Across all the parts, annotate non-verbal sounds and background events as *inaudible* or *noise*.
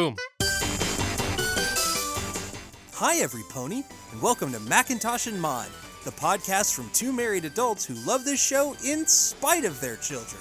Boom. Hi, every pony, and welcome to Macintosh and Mod, the podcast from two married adults who love this show in spite of their children.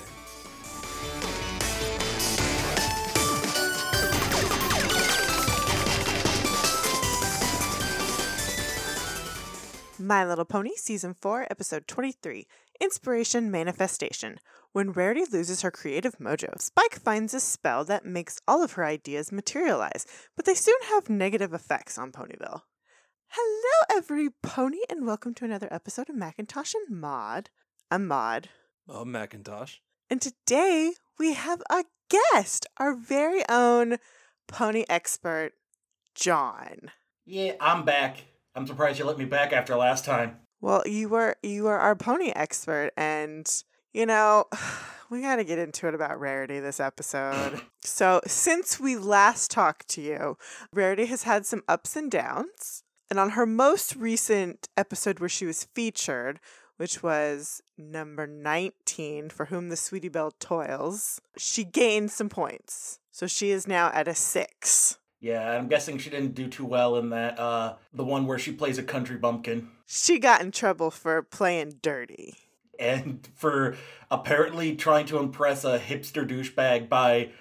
My Little Pony, Season 4, Episode 23 Inspiration Manifestation. When Rarity loses her creative mojo, Spike finds a spell that makes all of her ideas materialize, but they soon have negative effects on Ponyville. Hello, every pony, and welcome to another episode of Macintosh and Mod. I'm Mod, Oh, Macintosh. and today we have a guest, our very own pony expert, John. Yeah, I'm back. I'm surprised you let me back after last time. Well, you were you were our pony expert, and you know *sighs* we got to get into it about Rarity this episode. *clears throat* so, since we last talked to you, Rarity has had some ups and downs, and on her most recent episode where she was featured, which was number nineteen, for whom the Sweetie Belle toils, she gained some points. So she is now at a six. Yeah, I'm guessing she didn't do too well in that, uh, the one where she plays a country bumpkin. She got in trouble for playing dirty. And for apparently trying to impress a hipster douchebag by,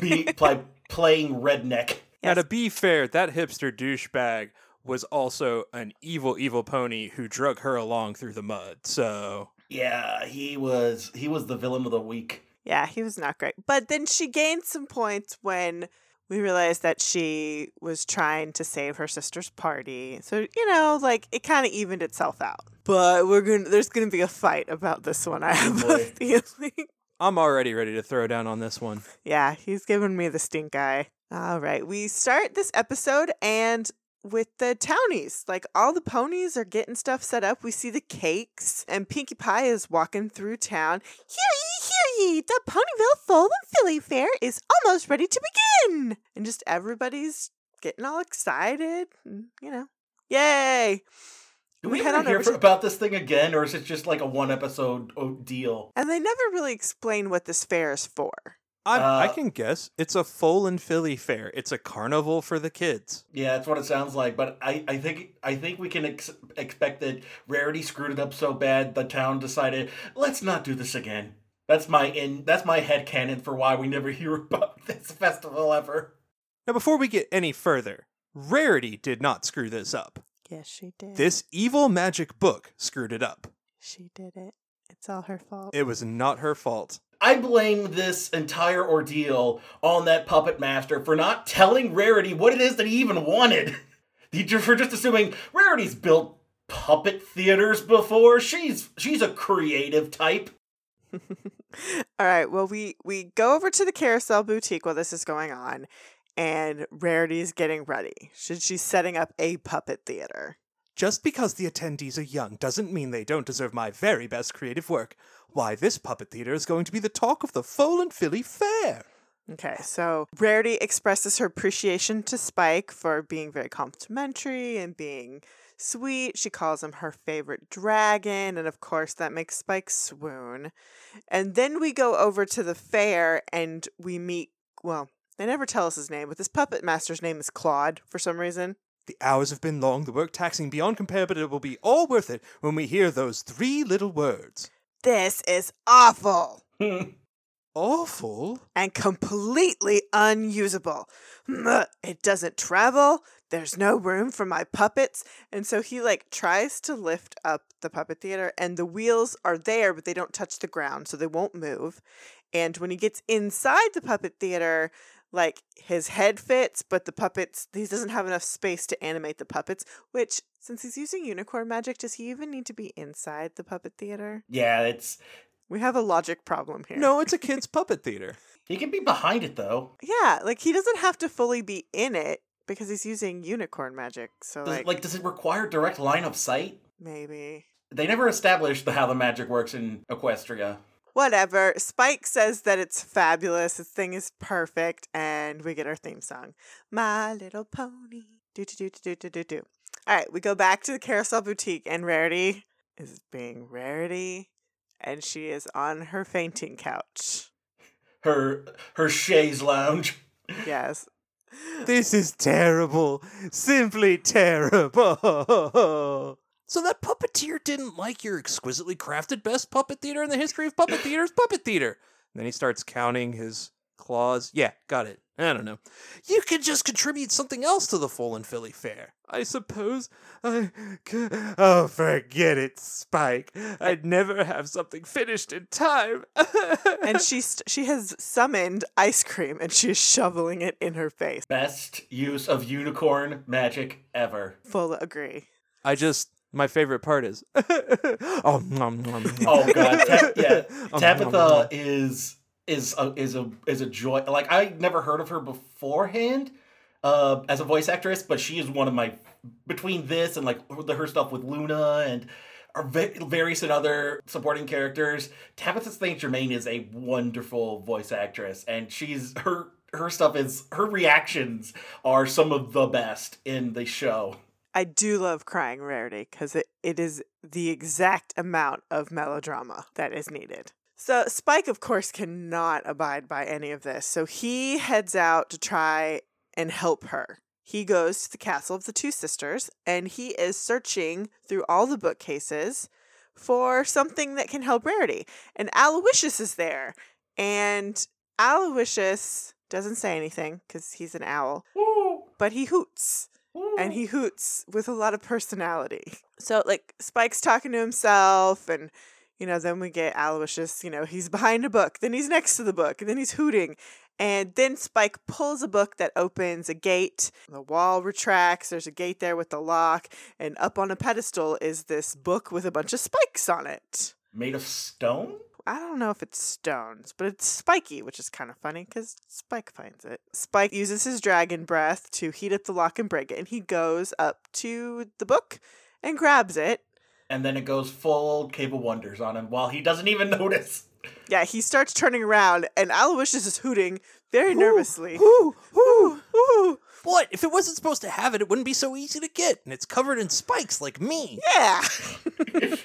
be, *laughs* by playing redneck. Now, to be fair, that hipster douchebag was also an evil, evil pony who drug her along through the mud. So, Yeah, he was he was the villain of the week. Yeah, he was not great. But then she gained some points when we realized that she was trying to save her sister's party. So, you know, like it kind of evened itself out. But we're going to there's going to be a fight about this one. I oh, have a *laughs* feeling. I'm already ready to throw down on this one. yeah, he's giving me the stink eye. All right, we start this episode and with the townies. Like all the ponies are getting stuff set up. We see the cakes, and Pinkie Pie is walking through town. Ye! The Ponyville Foal and Filly Fair is almost ready to begin! And just everybody's getting all excited. And, you know, yay! Do We we head ever on hear to- about this thing again, or is it just like a one episode oh, deal? And they never really explain what this fair is for. I'm, I Uh, can guess. It's a full and Philly fair. It's a carnival for the kids. Yeah, that's what it sounds like. But I, I think I think we can ex- expect that Rarity screwed it up so bad the town decided let's not do this again. That's my in. That's my head canon for why we never *laughs* hear about this festival ever. Now, before we get any further, Rarity did not screw this up. Yes, she did. This evil magic book screwed it up. She did it. It's all her fault. It was not her fault. I blame this entire ordeal on that puppet master for not telling Rarity what it is that he even wanted. *laughs* He ju- For just assuming Rarity's built puppet theaters before. She's she's a creative type. All right. Well, we we go over to the carousel boutique while this is going on, and Rarity's getting ready. Should she's setting up a puppet theater. Just because the attendees are young doesn't mean they don't deserve my very best creative work. Why, this puppet theater is going to be the talk of the Foal and Philly Fair. Okay, so Rarity expresses her appreciation to Spike for being very complimentary and being sweet. She calls him her favorite dragon, and of course, that makes Spike swoon. And then we go over to the fair and we meet, well, they never tell us his name, but this puppet master's name is Claude for some reason. The hours have been long, the work taxing beyond compare, but it will be all worth it when we hear those three little words. This is awful *laughs* Awful? and completely unusable. It doesn't travel. There's no room for my puppets. And so he like tries to lift up the puppet theater and the wheels are there, but they don't touch the ground, so they won't move. And when he gets inside the puppet theater, like his head fits, but the puppets, he doesn't have enough space to animate the puppets, which since he's using unicorn magic, does he even need to be inside the puppet theater? Yeah, it's We have a logic problem here. No, it's a *laughs* kid's puppet theater. he can be behind it though. Yeah, like he doesn't have to fully be in it because he's using unicorn magic. So Does, like, like, does it require direct line of sight? maybe They never established the, how the magic works in Equestria. whatever. Spike says that it's fabulous. This thing is perfect, and we get our theme song, "My Little Pony." Do do do do do do do. All right, we go back to the Carousel Boutique, and Rarity is being Rarity, and she is on her fainting couch. Her her chaise lounge. Yes. This is terrible. Simply terrible. So that puppeteer didn't like your exquisitely crafted best puppet theater in the history of puppet theaters, puppet theater. And then he starts counting his claws. Yeah, got it. I don't know. You could just contribute something else to the Foal and Filly Fair. I suppose I could. Oh, forget it, Spike. I'd never have something finished in time. *laughs* and she st- she has summoned ice cream and she's shoveling it in her face. Best use of unicorn magic ever. Full agree. I just my favorite part is *laughs* oh nom, nom, nom. Oh god, Ta- yeah. *laughs* Um, Tabitha nom, nom. is is a is a is a joy. Like I never heard of her beforehand uh, as a voice actress, but she is one of my between this and like the, her stuff with Luna and Rarity and other supporting characters. Tabitha St. Germain is a wonderful voice actress, and she's her her stuff is her reactions are some of the best in the show. I do love crying rarity because it, it is the exact amount of melodrama that is needed. So Spike, of course, cannot abide by any of this. So he heads out to try and help her. He goes to the castle of the two sisters and he is searching through all the bookcases for something that can help Rarity. And Aloysius is there. And Aloysius doesn't say anything because he's an owl, but he hoots and he hoots with a lot of personality. So like Spike's talking to himself and you know, then we get Aloysius, you know, he's *laughs* behind a book, then he's next to the book, and then he's hooting. And then Spike pulls a book that opens a gate. The wall retracts. There's a gate there with the lock. And up on a pedestal is this book with a bunch of spikes on it. made of stone. I don't know if it's stones, but it's spiky, which is kind of funny because Spike finds it. Spike uses his dragon breath to heat up the lock and break it, and he goes up to the book and grabs it. And then it goes full Cable Wonders on him while he doesn't even *laughs* notice. Yeah, he starts turning around, and Aloysius is hooting very nervously. Ooh, ooh. Ooh, What? If it wasn't supposed to have it, it wouldn't be so easy to get, and it's covered in spikes like me. yeah. *laughs* *laughs*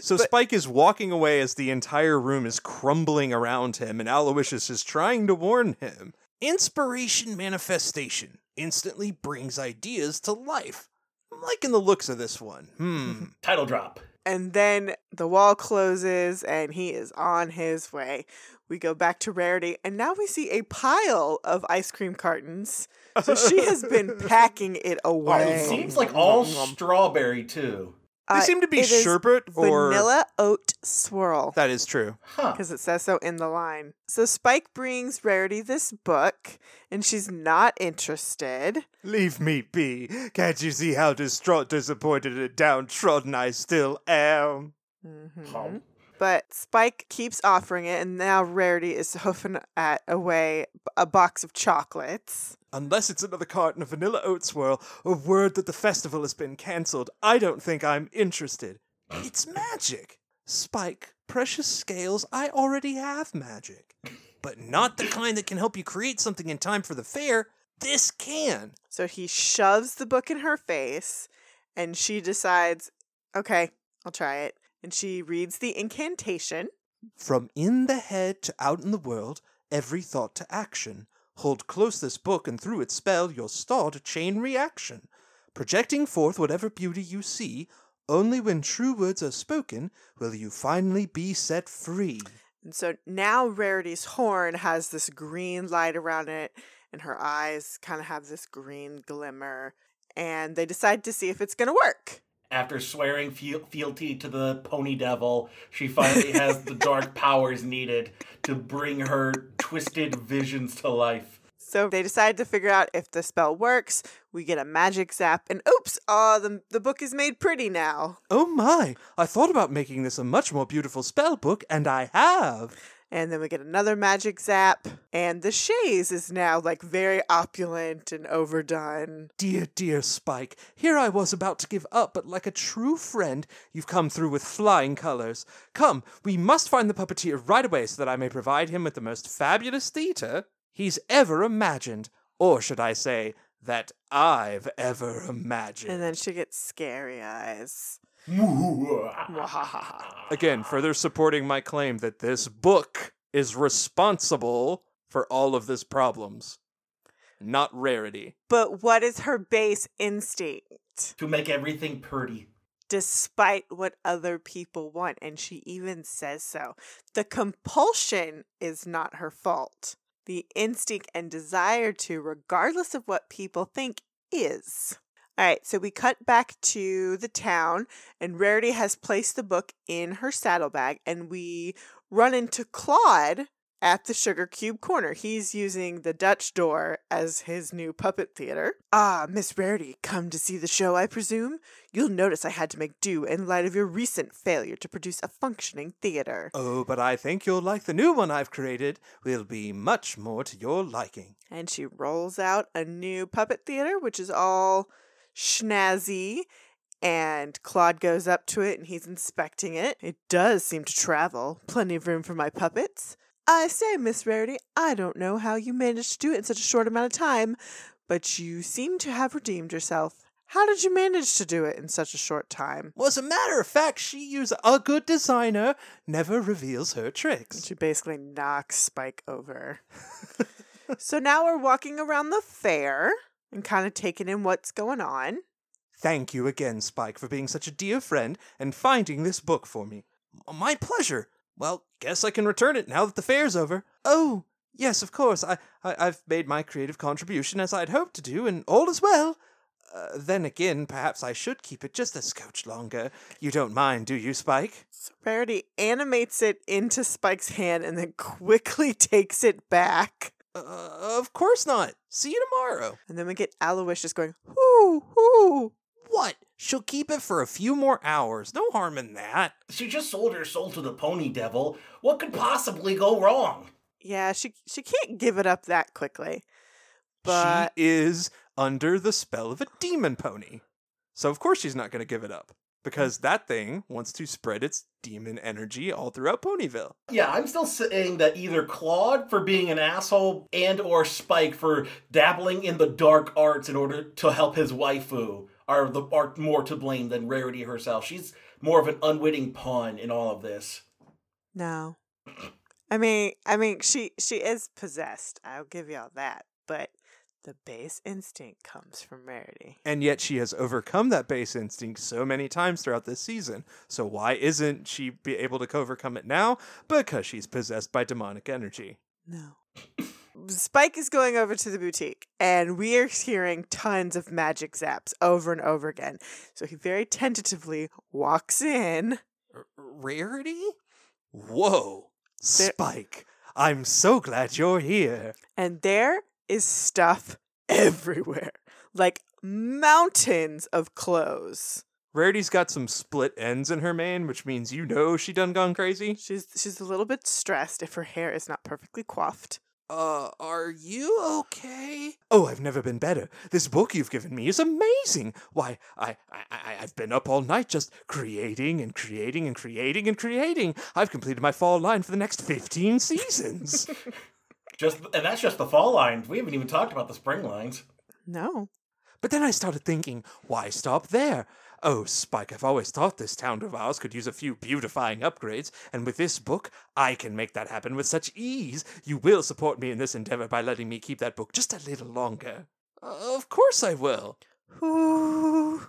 So Spike is walking away as the entire room is crumbling around him, and Aloysius is trying to warn him. Inspiration manifestation instantly brings ideas to life. I'm liking the looks of this one. Hmm. *laughs* Title drop. and then the wall closes, and he is on his way. We go back to Rarity, and now we see a pile of ice cream cartons. So she has been *laughs* packing it away. It seems like all strawberry too. They Uh, seem to be it is sherbet or vanilla oat swirl. that is true. Huh. because it says so in the line. So Spike brings Rarity this book, and she's not interested. Leave me be. Can't you see how distraught, disappointed, and downtrodden I still am? Mhm. Huh. But Spike keeps offering it, and now Rarity is *laughs* hoofing at away a box of chocolates. Unless it's another carton of vanilla oat swirl or word that the festival has been cancelled, I don't think I'm interested. It's magic. Spike, precious scales, I already have magic. But not the kind that can help you create something in time for the fair. This can. So he shoves the book in her face, and she decides, okay, I'll try it. And she reads the incantation. From in the head to out in the world, every thought to action. Hold close this book, and through its spell, you'll start a chain reaction. Projecting forth whatever beauty you see, only when true words are spoken will you finally be set free. And so now Rarity's horn has this green light around it, and her eyes kind of have this green glimmer. And they decide to see if it's going to work. After swearing fealty to the pony devil, she finally has the dark *laughs* powers needed to bring her twisted visions to life. So they decide to figure out if the spell works. We get a magic zap, and oops, oh, the, the book is made pretty now. Oh my! I thought about making this a much more beautiful spell book, and I have! And then we get another magic zap, and the chaise is now like very opulent and overdone. Dear, dear Spike, here I was about to give up, but like a true friend, you've come through with flying colors. Come, we must find the puppeteer right away so that I may provide him with the most fabulous theater he's ever imagined. Or should I say, that I've ever imagined. And then she gets scary eyes. Again, further supporting my claim that this book is responsible for all of this problems. not Rarity. But what is her base instinct? To make everything pretty. Despite what other people want. And she even says so. The compulsion is not her fault. The instinct and desire to, regardless of what people think, is. All right, so we cut back to the town, and Rarity has placed the book in her saddlebag, and we run into Claude at the Sugar Cube corner. He's using the Dutch door as his new puppet theater. Ah, Miss Rarity, come to see the show, I presume? You'll notice I had to make do in light of your recent failure to produce a functioning theater. Oh, but I think you'll like the new one I've created. Will be much more to your liking. And she rolls out a new puppet theater, which is all schnazzy. And Claude goes up to it and he's inspecting it. It does seem to travel. Plenty of room for my puppets. I say, Miss Rarity, I don't know how you managed to do it in such a short amount of time, but you seem to have redeemed yourself. How did you manage to do it in such a short time? Well, as a matter of fact, she used a good designer never reveals her tricks. She basically knocks Spike over. *laughs* so now we're walking around the fair and kind of taking in what's going on. Thank you again, Spike, for being such a dear friend and finding this book for me. My pleasure. Well, guess I can return it now that the fair's over. Oh, yes, of course. I, I I've made my creative contribution as I'd hoped to do, and all is well. Uh, then again, perhaps I should keep it just a scotch longer. You don't mind, do you, Spike? Rarity animates it into Spike's hand and then quickly *laughs* takes it back. Uh, of course not. See you tomorrow. And then we get Aloysius just going, whoo, whoo. What? She'll keep it for a few more hours. No harm in that. She just sold her soul to the pony devil. What could possibly go wrong? Yeah, she she can't give it up that quickly. But she is under the spell of a demon pony. So of course she's not going to give it up because that thing wants to spread its demon energy all throughout Ponyville. Yeah, I'm still saying that either Claude for being an asshole and or Spike for dabbling in the dark arts in order to help his waifu are the are more to blame than Rarity herself. She's more of an unwitting pawn in all of this. no. I mean, I mean, she she is possessed. I'll give y'all that. But the base instinct comes from Rarity. And yet she has overcome that base instinct so many times throughout this season. So why isn't she be able to overcome it now? Because she's possessed by demonic energy. No. Spike is going over to the boutique, and we are hearing tons of magic zaps over and over again. So he very tentatively walks in. R- Rarity? Whoa. There- Spike, I'm so glad you're here. and there is stuff everywhere like mountains of clothes Rarity's got some split ends in her mane, which means you know she done gone crazy. she's she's a little bit stressed if her hair is not perfectly coiffed Uh, are you okay? Oh, I've never been better. This book you've given me is amazing. Why, I, I, I, I've been up all night just creating and creating and creating and creating. I've completed my fall line for the next 15 seasons. *laughs* Just and that's just the fall lines. We haven't even talked about the spring lines. no but then I started thinking, why stop there? Oh, Spike, I've always thought this town of ours could use a few beautifying upgrades, and with this book, I can make that happen with such ease. You will support me in this endeavor by letting me keep that book just a little longer. Uh, of course I will. Ooh.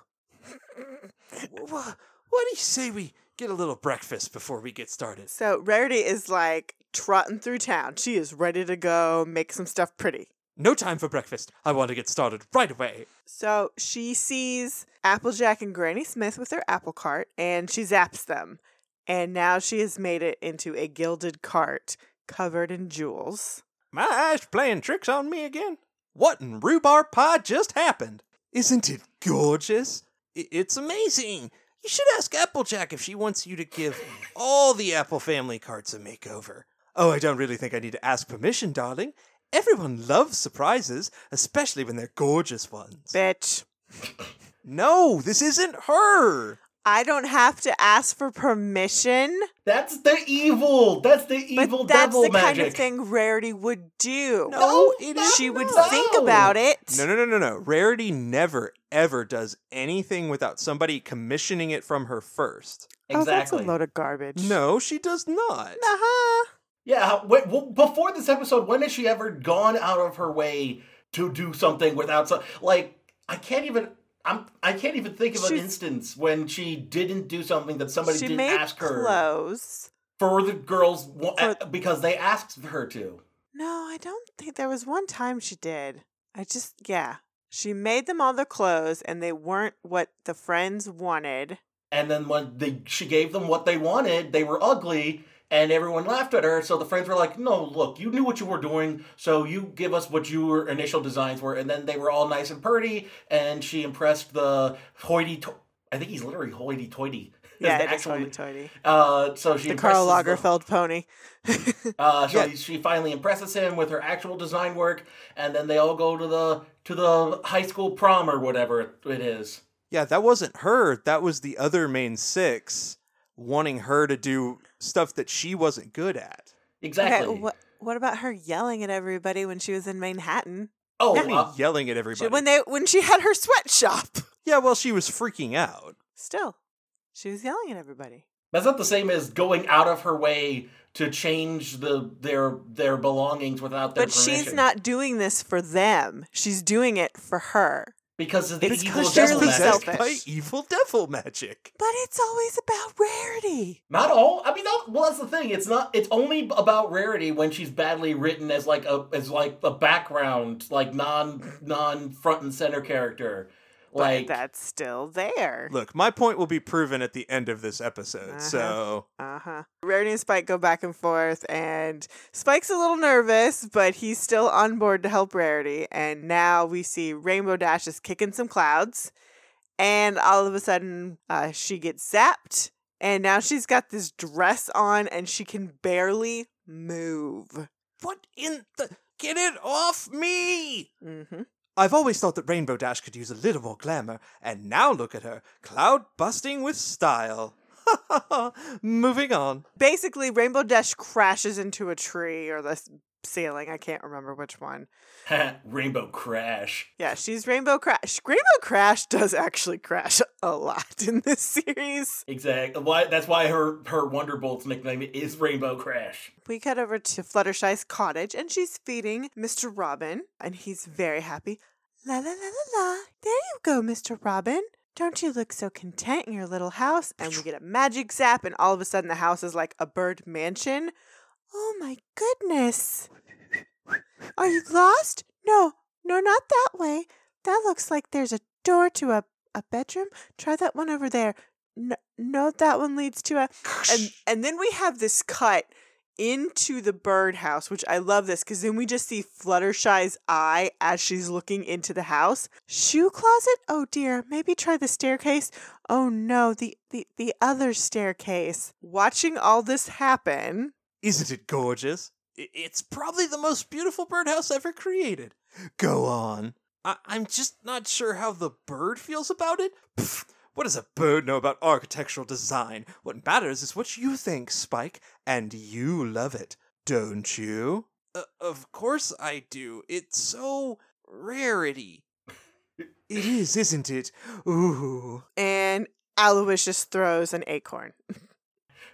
Wha what do you say we get a little breakfast before we get started? so rarity is like trotting through town she is ready to go make some stuff pretty No time for breakfast. I want to get started right away. So she sees Applejack and Granny Smith with their apple cart and she zaps them. And now she has made it into a gilded cart covered in jewels. My eyes playing tricks on me again? What in rhubarb pie just happened? Isn't it gorgeous? It's amazing. You should ask Applejack if she wants you to give all the Apple family carts a makeover. Oh, I don't really think I need to ask permission, darling. Everyone loves surprises, especially when they're gorgeous ones. Bitch. No, this isn't her. I don't have to ask for permission, That's the evil. That's the evil but that's devil the magic. kind of thing Rarity would do. No, it is she would not. think about it. No, no, no, no, no. Rarity never, ever does anything without somebody commissioning it from her first. Oh, that's a Exactly. load of garbage. No, she does not. Uh-huh. Yeah, wait, well, before this episode, when has she ever gone out of her way to do something without some like I can't even I'm I can't even think of an instance when she didn't do something that somebody didn't ask her clothes. for the girls For- eh, because they asked her to. No, I don't think there was one time she did. I just yeah. She made them all their clothes and they weren't what the friends wanted. And then when they she gave them what they wanted, they were ugly and everyone laughed at her. So the friends were like, "No, look, you knew what you were doing, so you give us what your initial designs were." And then they were all nice and pretty, and she impressed the hoity. To- I think he's literally hoity-toity. *laughs* Yeah, the it is actual- hoity-toity. Uh, so she The Karl impresses the- Lagerfeld pony. *laughs* Uh, so Yeah. she finally impresses him with her actual design work, and then they all go to the to the high school prom or whatever it is. Yeah, that wasn't her. That was the other main six wanting her to do stuff that she wasn't good at. Exactly. Okay, what what about her yelling at everybody when she was in Manehattan? oh, What do uh, yelling at She, everybody. when they when she had her sweatshop. yeah, well, she was freaking out. Still, she was yelling at everybody. that's not the same as going out of her way to change the their their belongings without their But she's not doing this for them. She's doing it for her. Because of the It's evil 'cause devil she's magic. selfish. by evil devil magic. But it's always about rarity. Not all. I mean, not, well, that's the thing. It's not. It's only about rarity when she's badly written as like a as like a background, like non non front and center character. Like but that's still there. Look, my point will be proven at the end of this episode. Uh-huh. So, Uh huh. Rarity and Spike go back and forth, and Spike's a little nervous, but he's still on board to help Rarity. And now we see Rainbow Dash is kicking some clouds, and all of a sudden uh, she gets zapped, and now she's got this dress on, and she can barely move. what in the. Get it off me! Mm-hmm. I've always thought that Rainbow Dash could use a little more glamour, and now look at her, cloud busting with style. *laughs* Moving on. Basically, Rainbow Dash crashes into a tree or the ceiling. I can't remember which one. *laughs* Rainbow Crash. Yeah, she's Rainbow Crash. Rainbow Crash does actually crash *laughs* a lot in this series. Exactly. Uh, why? That's why her her Wonderbolt's nickname is Rainbow Crash. We cut over to Fluttershy's cottage and she's feeding Mr. Robin, and he's very happy. La la la la la. There you go, Mr. Robin. Don't you look so content in your little house? And we get a magic zap, and all of a sudden the house is like a bird mansion. Oh my goodness. Are you lost? No, no, not that way. That looks like there's a door to a, a bedroom. Try that one over there. No, no, that one leads to a and and then we have this cut into the birdhouse, which I love this because then we just see Fluttershy's eye as she's looking into the house. Shoe closet? Oh dear, maybe try the staircase. Oh no, the the, the other staircase. Watching all this happen, Isn't it gorgeous? It's probably the most beautiful birdhouse ever created. Go on. I- I'm just not sure how the bird feels about it. Pfft, what does a bird know about architectural design? What matters is what you think, Spike, and you love it, don't you? Uh, of course I do. It's so rarity. it is, isn't it? Ooh. and Aloysius throws an acorn.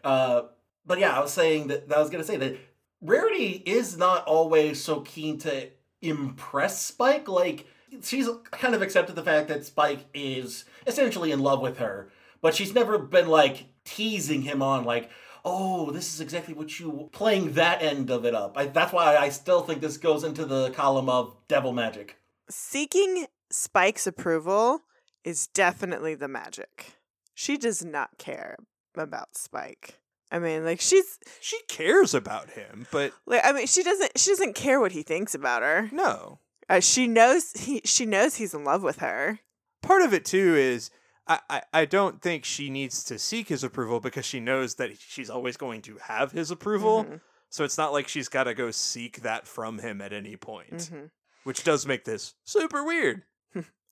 Uh, but yeah, I was saying that I was gonna say that Rarity is not always so keen to impress Spike. Like she's kind of accepted the fact that Spike is essentially in love with her, but she's never been like teasing him on like, "Oh, this is exactly what you playing that end of it up." I, that's why I still think this goes into the column of devil magic. Seeking Spike's approval is definitely the magic. She does not care about Spike. I mean, like she's She cares about him, but like I mean, she doesn't she doesn't care what he thinks about her. no. Uh, she knows he she knows he's in love with her. part of it too is I, I, I don't think she needs to seek his approval because she knows that she's always going to have his approval. Mhm, So it's not like she's got to go seek that from him at any point, mhm. which does make this super weird.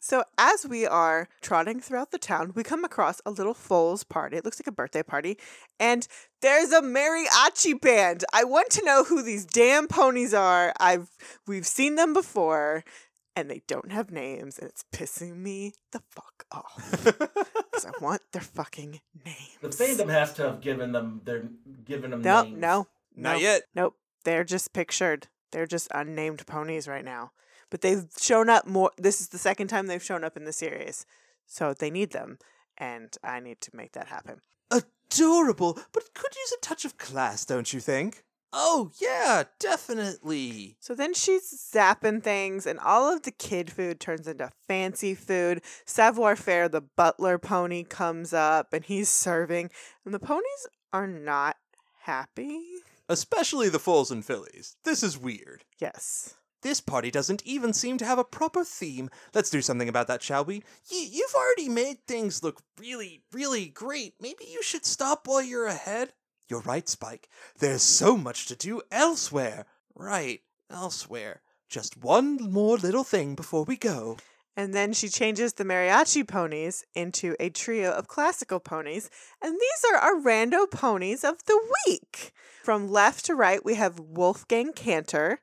So as we are trotting throughout the town, we come across a little foals party. It looks like a birthday party, and there's a mariachi band. I want to know who these damn ponies are. I've we've seen them before, and they don't have names, and it's pissing me the fuck off *laughs* because I want their fucking names. The fandom has to have given them their given them No, names. no, Not no. yet. Nope. They're just pictured. They're just unnamed ponies right now. But they've shown up more. This is the second time they've shown up in the series, so they need them, and I need to make that happen. Adorable, but it could use a touch of class, don't you think? Oh, yeah, definitely. So then she's zapping things, and all of the kid food turns into fancy food. Savoir faire, the butler pony, comes up and he's serving, and the ponies are not happy. Especially the foals and fillies. This is weird. Yes. This party doesn't even seem to have a proper theme. Let's do something about that, shall we? Y- you've already made things look really, really great. Maybe you should stop while you're ahead? You're right, Spike. There's so much to do elsewhere. Right, elsewhere. Just one more little thing before we go. And then she changes the mariachi ponies into a trio of classical ponies. And these are our rando ponies of the week. From left to right, we have Wolfgang Cantor,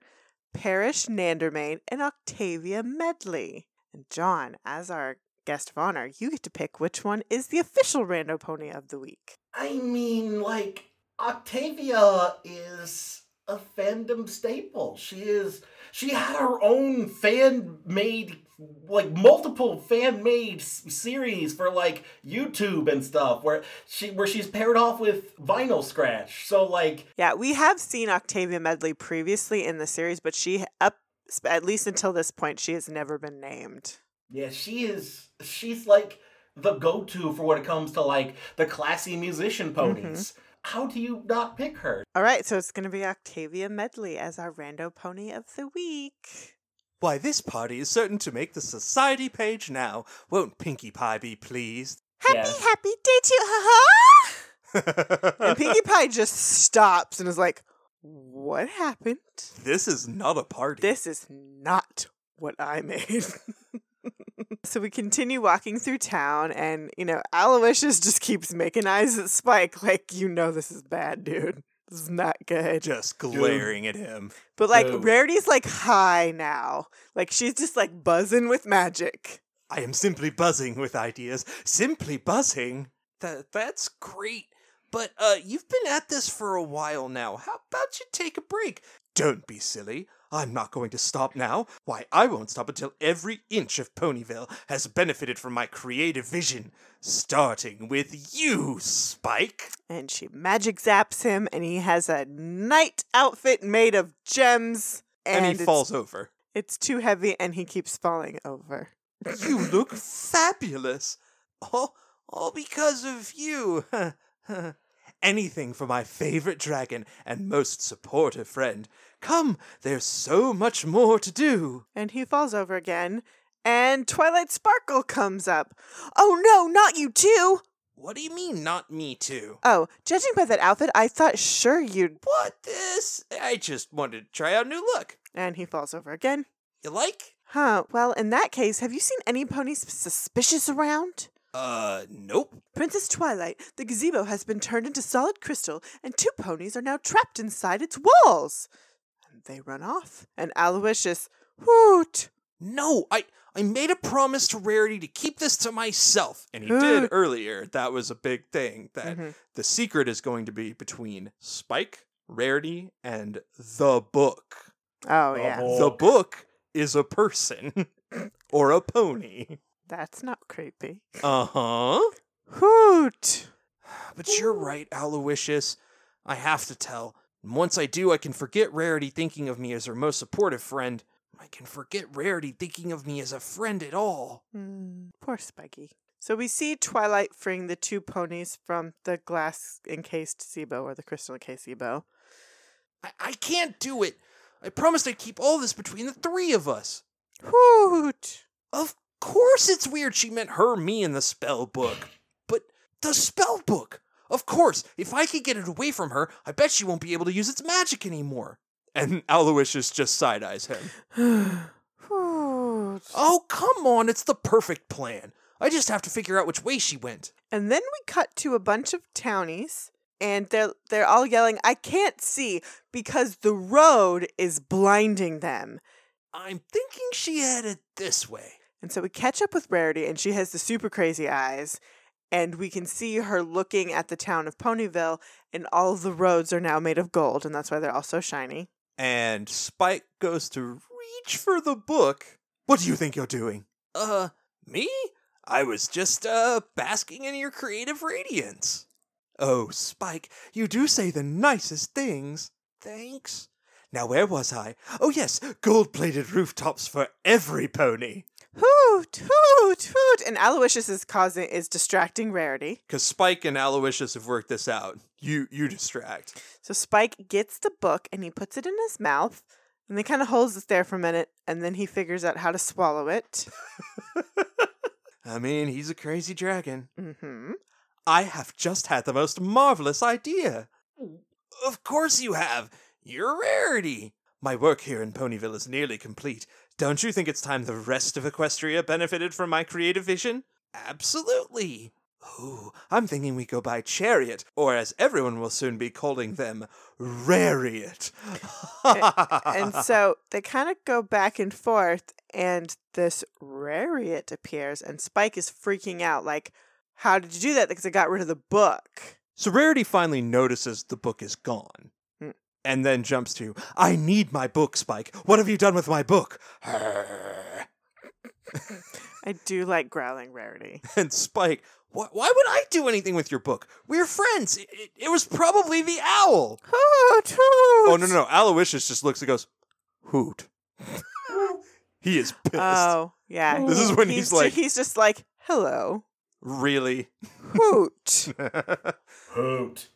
Parish Nandermane, and Octavia Melody. And John, as our guest of honor, you get to pick which one is the official rando pony of the week. I mean, like, Octavia is a fandom staple. She is. She had her own fan made, like, multiple fan made series for, like, YouTube and stuff where she where she's paired off with Vinyl Scratch. So, like, Yeah, we have seen Octavia Melody previously in the series, but she, up at least until this point, she has never been named. yeah, she is. She's like the go to for when it comes to, like, the classy musician mm-hmm. ponies. How do you not pick her? All right, so it's going to be Octavia Melody as our rando pony of the week. Why, this party is certain to make the society page now. Won't Pinkie Pie be pleased? Happy, Yes. happy day to ha *laughs* And Pinkie Pie just stops and is like, What happened? this is not a party. This is not what I made. *laughs* so we continue walking through town, and, you know, Aloysius just keeps making eyes at Spike, like, You know, this is bad, dude. This is not good. just glaring at him. But, like, Dude. Rarity's like high now. Like, she's just like buzzing with magic. I am simply buzzing with ideas. Simply buzzing. That that's great. But uh you've been at this for a while now. How about you take a break? Don't be silly. I'm not going to stop now. Why, I won't stop until every inch of Ponyville has benefited from my creative vision. Starting with you, Spike. and she magic zaps him, and he has a knight outfit made of gems. And, And, he falls over. It's too heavy, and he keeps falling over. You *laughs* look fabulous. All, all because of you. *laughs* Anything for my favorite dragon and most supportive friend. Come, there's so much more to do. And he falls over again, and Twilight Sparkle comes up. Oh no, not you too! What do you mean, not me too? Oh, judging by that outfit, I thought sure you'd. What this? I just wanted to try out a new look. And he falls over again. You like? Huh, well, in that case, have you seen any ponies suspicious around? Uh, nope. Princess Twilight, the gazebo has been turned into solid crystal, and two ponies are now trapped inside its walls. And they run off, and Aloysius, hoot! No, I I made a promise to Rarity to keep this to myself, and he Huh. did earlier. That was a big thing. That Mhm. the secret is going to be between Spike, Rarity, and the book. Oh, The yeah. whole- The book is a person *laughs* or a pony. That's not creepy. Uh huh. Hoot! But you're right, Aloysius. I have to tell. And once I do, I can forget Rarity thinking of me as her most supportive friend. I can forget Rarity thinking of me as a friend at all. Hmm, poor Spiky. So we see Twilight freeing the two ponies from the glass encased Zebo or the crystal encased Zebo. I, I can't do it. I promised I'd keep all this between the three of us. Hoot! Of course it's weird she meant her, me, and the spell book. But the spell book! Of course, if I can get it away from her, I bet she won't be able to use its magic anymore. And *laughs* Aloysius just side eyes him. *sighs* Oh, come on, it's the perfect plan. I just have to figure out which way she went. And then we cut to a bunch of townies, and they're they're all yelling, "I can't see because the road is blinding them." I'm thinking she headed this way. And so we catch up with Rarity, and she has the super crazy eyes, and we can see her looking at the town of Ponyville, and all of the roads are now made of gold, and that's why they're all so shiny. And Spike goes to reach for the book. What do you think you're doing? Uh, me? I was just, uh, basking in your creative radiance. Oh, Spike, you do say the nicest things. Thanks. Now, where was I? Oh, yes, gold plated rooftops for every pony. Hoot, hoot, hoot. And Aloysius is causing is distracting Rarity. Because Spike and Aloysius have worked this out. You you distract. So Spike gets the book and he puts it in his mouth and he kind of holds it there for a minute and then he figures out how to swallow it. *laughs* I mean, he's a crazy dragon. Mm-hmm. I have just had the most marvelous idea. Of course you have. You're a rarity. My work here in Ponyville is nearly complete. Don't you think it's time the rest of Equestria benefited from my creative vision? Absolutely. Ooh, I'm thinking we go by Chariot, or as everyone will soon be calling them, Rariot. and so they kind of go back and forth and this Rariot appears and Spike is freaking out like how did you do that because I got rid of the book. So Rarity finally notices the book is gone. And then jumps to, I need my book, Spike. What have you done with my book? *laughs* I do like growling Rarity. and Spike, why, why would I do anything with your book? We're friends. It, it, it was probably the owl. Hoot, oh, hoot. Oh, no, no, no. Aloysius just looks and goes, Hoot. *laughs* he is pissed. Oh, yeah. This is when he's ju- like- he's just like, hello. really? Hoot. *laughs* Hoot.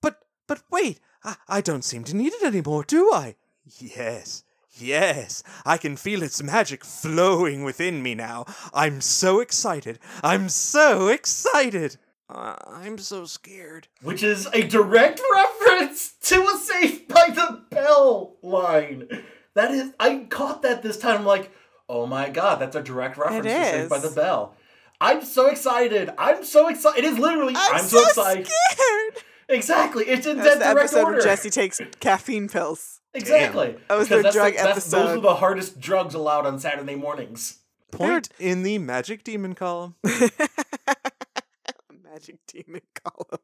But, but wait. I, I don't seem to need it anymore, do I? Yes. Yes, I can feel its magic flowing within me now. I'm so excited. I'm so excited. Uh, I'm so scared. Which is a direct reference to a Saved by the Bell line. That is, I caught that this time. I'm like, oh my god, that's a direct reference to Saved by the Bell. I'm so excited. I'm so excited. It is literally, I'm, I'm, so, excited. scared. Exactly. It's in That's that the direct episode order. where Jessie takes caffeine pills. Exactly. That was their that's drug the, that's, Those are the hardest drugs allowed on Saturday mornings. Point in the magic demon column. *laughs* Magic demon column.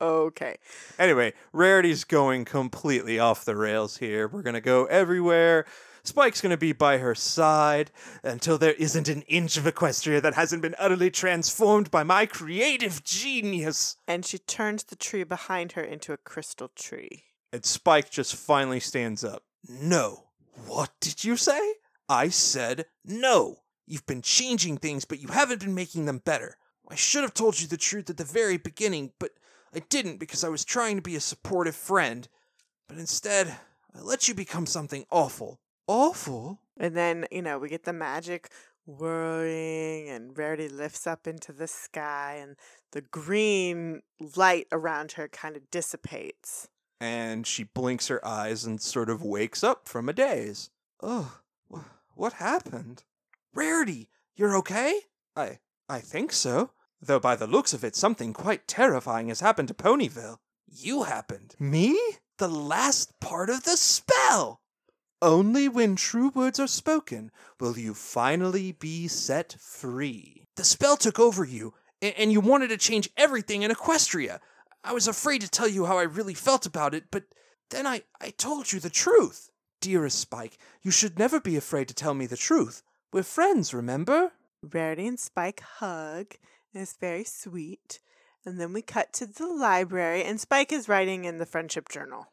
Okay. Anyway, Rarity's going completely off the rails here. We're going to go everywhere. Spike's going to be by her side until there isn't an inch of Equestria that hasn't been utterly transformed by my creative genius. And she turns the tree behind her into a crystal tree. And Spike just finally stands up. No. What did you say? I said no. You've been changing things, but you haven't been making them better. I should have told you the truth at the very beginning, but I didn't because I was trying to be a supportive friend. But instead, I let you become something awful. Awful? And then, you know, we get the magic whirring, and Rarity lifts up into the sky, and the green light around her kind of dissipates. And she blinks her eyes and sort of wakes up from a daze. Oh, wh- what happened? Rarity, you're okay? I I think so. Though by the looks of it, something quite terrifying has happened to Ponyville. You happened. Me? The last part of the spell! Only when true words are spoken will you finally be set free. The spell took over you, and you wanted to change everything in Equestria. I was afraid to tell you how I really felt about it, but then I, I told you the truth. Dearest Spike, you should never be afraid to tell me the truth. We're friends, remember? Rarity and Spike hug, and it's very sweet. And then we cut to the library, and Spike is writing in the friendship journal.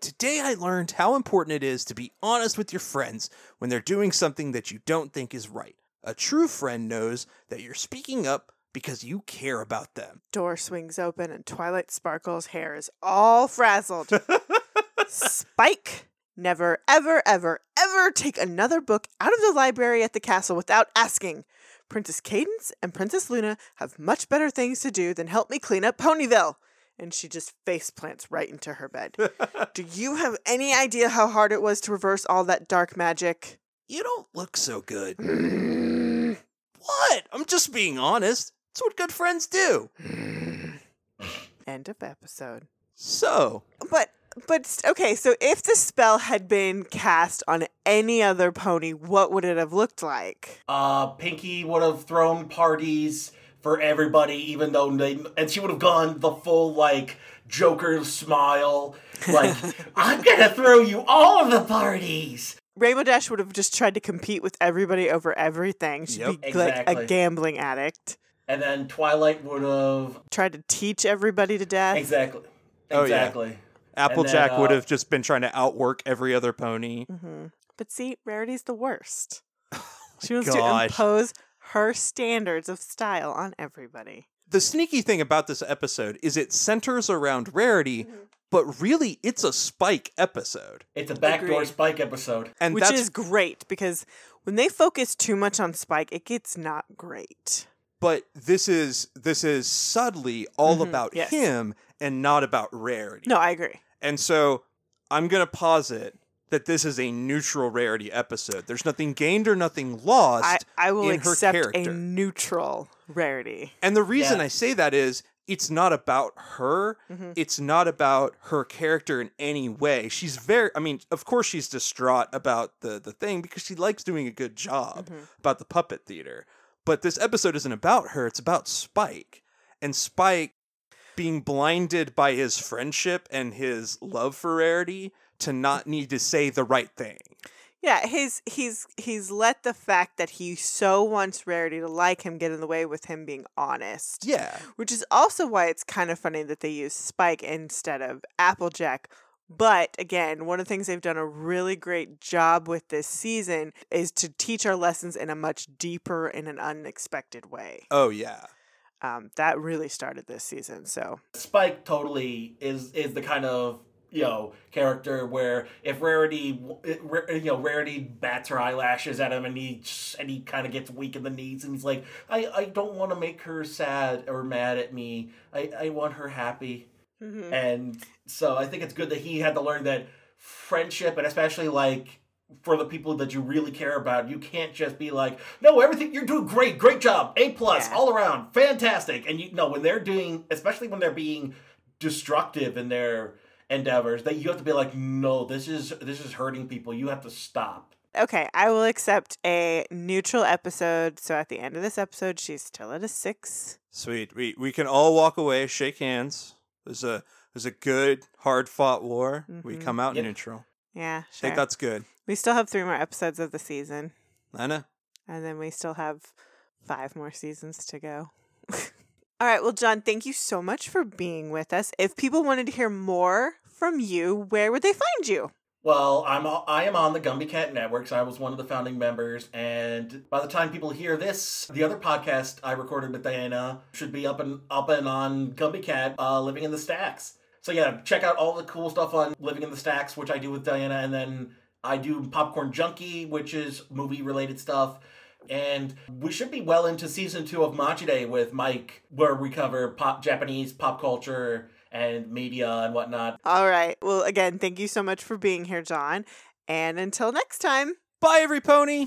Today I learned how important it is to be honest with your friends when they're doing something that you don't think is right. A true friend knows that you're speaking up because you care about them. Door swings open, and Twilight Sparkle's hair is all frazzled. *laughs* Spike, never, ever, ever, ever take another book out of the library at the castle without asking. Princess Cadance and Princess Luna have much better things to do than help me clean up Ponyville. And she just face plants right into her bed. *laughs* do you have any idea how hard it was to reverse all that dark magic? You don't look so good. *sighs* what? I'm just being honest. It's what good friends do. End of episode. So, But but okay, so if the spell had been cast on any other pony, what would it have looked like? Uh, Pinkie would have thrown parties for everybody, even though they, and she would have gone the full like Joker smile, like *laughs* I'm gonna throw you all of the parties. Rainbow Dash would have just tried to compete with everybody over everything. She'd Yep. be like a gambling addict. And then Twilight would have Tried to teach everybody to death. exactly, Oh, yeah. exactly. Applejack then, would uh, have just been trying to outwork every other pony. hmm But see, Rarity's the worst. *laughs* She wants to impose her standards of style on everybody. The sneaky thing about this episode is it centers around Rarity, Mm-hmm. but really it's a Spike episode. It's a backdoor Agreed. Spike episode. And Which that's is great because when they focus too much on Spike, it gets not great. but this is this is subtly all Mhm, about yes. him and not about Rarity. No, I agree. And so I'm going to posit that this is a neutral Rarity episode. There's nothing gained or nothing lost. I, I will in her accept a neutral rarity. And the reason Yeah. I say that is it's not about her. Mhm. It's not about her character in any way. She's very I mean, of course she's distraught about the the thing because she likes doing a good job Mhm. about the puppet theater. But this episode isn't about her, it's about Spike. And Spike being blinded by his friendship and his love for Rarity to not need to say the right thing. Yeah, his he's he's let the fact that he so wants Rarity to like him get in the way with him being honest. Yeah. Which is also why it's kind of funny that they use Spike instead of Applejack. But again, one of the things they've done a really great job with this season is to teach our lessons in a much deeper and an unexpected way. Oh yeah. Um, that really started this season. So Spike totally is is the kind of you know character where if Rarity you know Rarity bats her eyelashes at him and he and he kind of gets weak in the knees and he's like I I don't want to make her sad or mad at me I I want her happy mhm. and so I think it's good that he had to learn that friendship and especially like for the people that you really care about, you can't just be like, no, everything you're doing great, great job, A plus Yeah. all around, fantastic. And you know when they're doing, especially when they're being destructive in their endeavors, that you have to be like, no, this is this is hurting people. You have to stop. Okay, I will accept a neutral episode. So at the end of this episode, she's still at a six. Sweet. We we can all walk away, shake hands. There's a there's a good, hard fought war. We Mhm. come out Yep. neutral. Yeah, I think that's good. we still have three more episodes of the season, I know. and then we still have five more seasons to go. *laughs* All right, well, John, thank you so much for being with us. If people wanted to hear more from you, where would they find you? Well, I'm I am on the Gumby Cat Network. So I was one of the founding members, and by the time people hear this, the other podcast I recorded with Diana should be up and up and on Gumby Cat, uh, Living in the Stacks. So yeah, check out all the cool stuff on Living in the Stacks, which I do with Diana, and then I do Popcorn Junkie, which is movie related stuff. And we should be well into season two of Machi Day with Mike, where we cover pop Japanese pop culture and media and whatnot. All right. Well, again, thank you so much for being here, John. And until next time. Bye, every pony.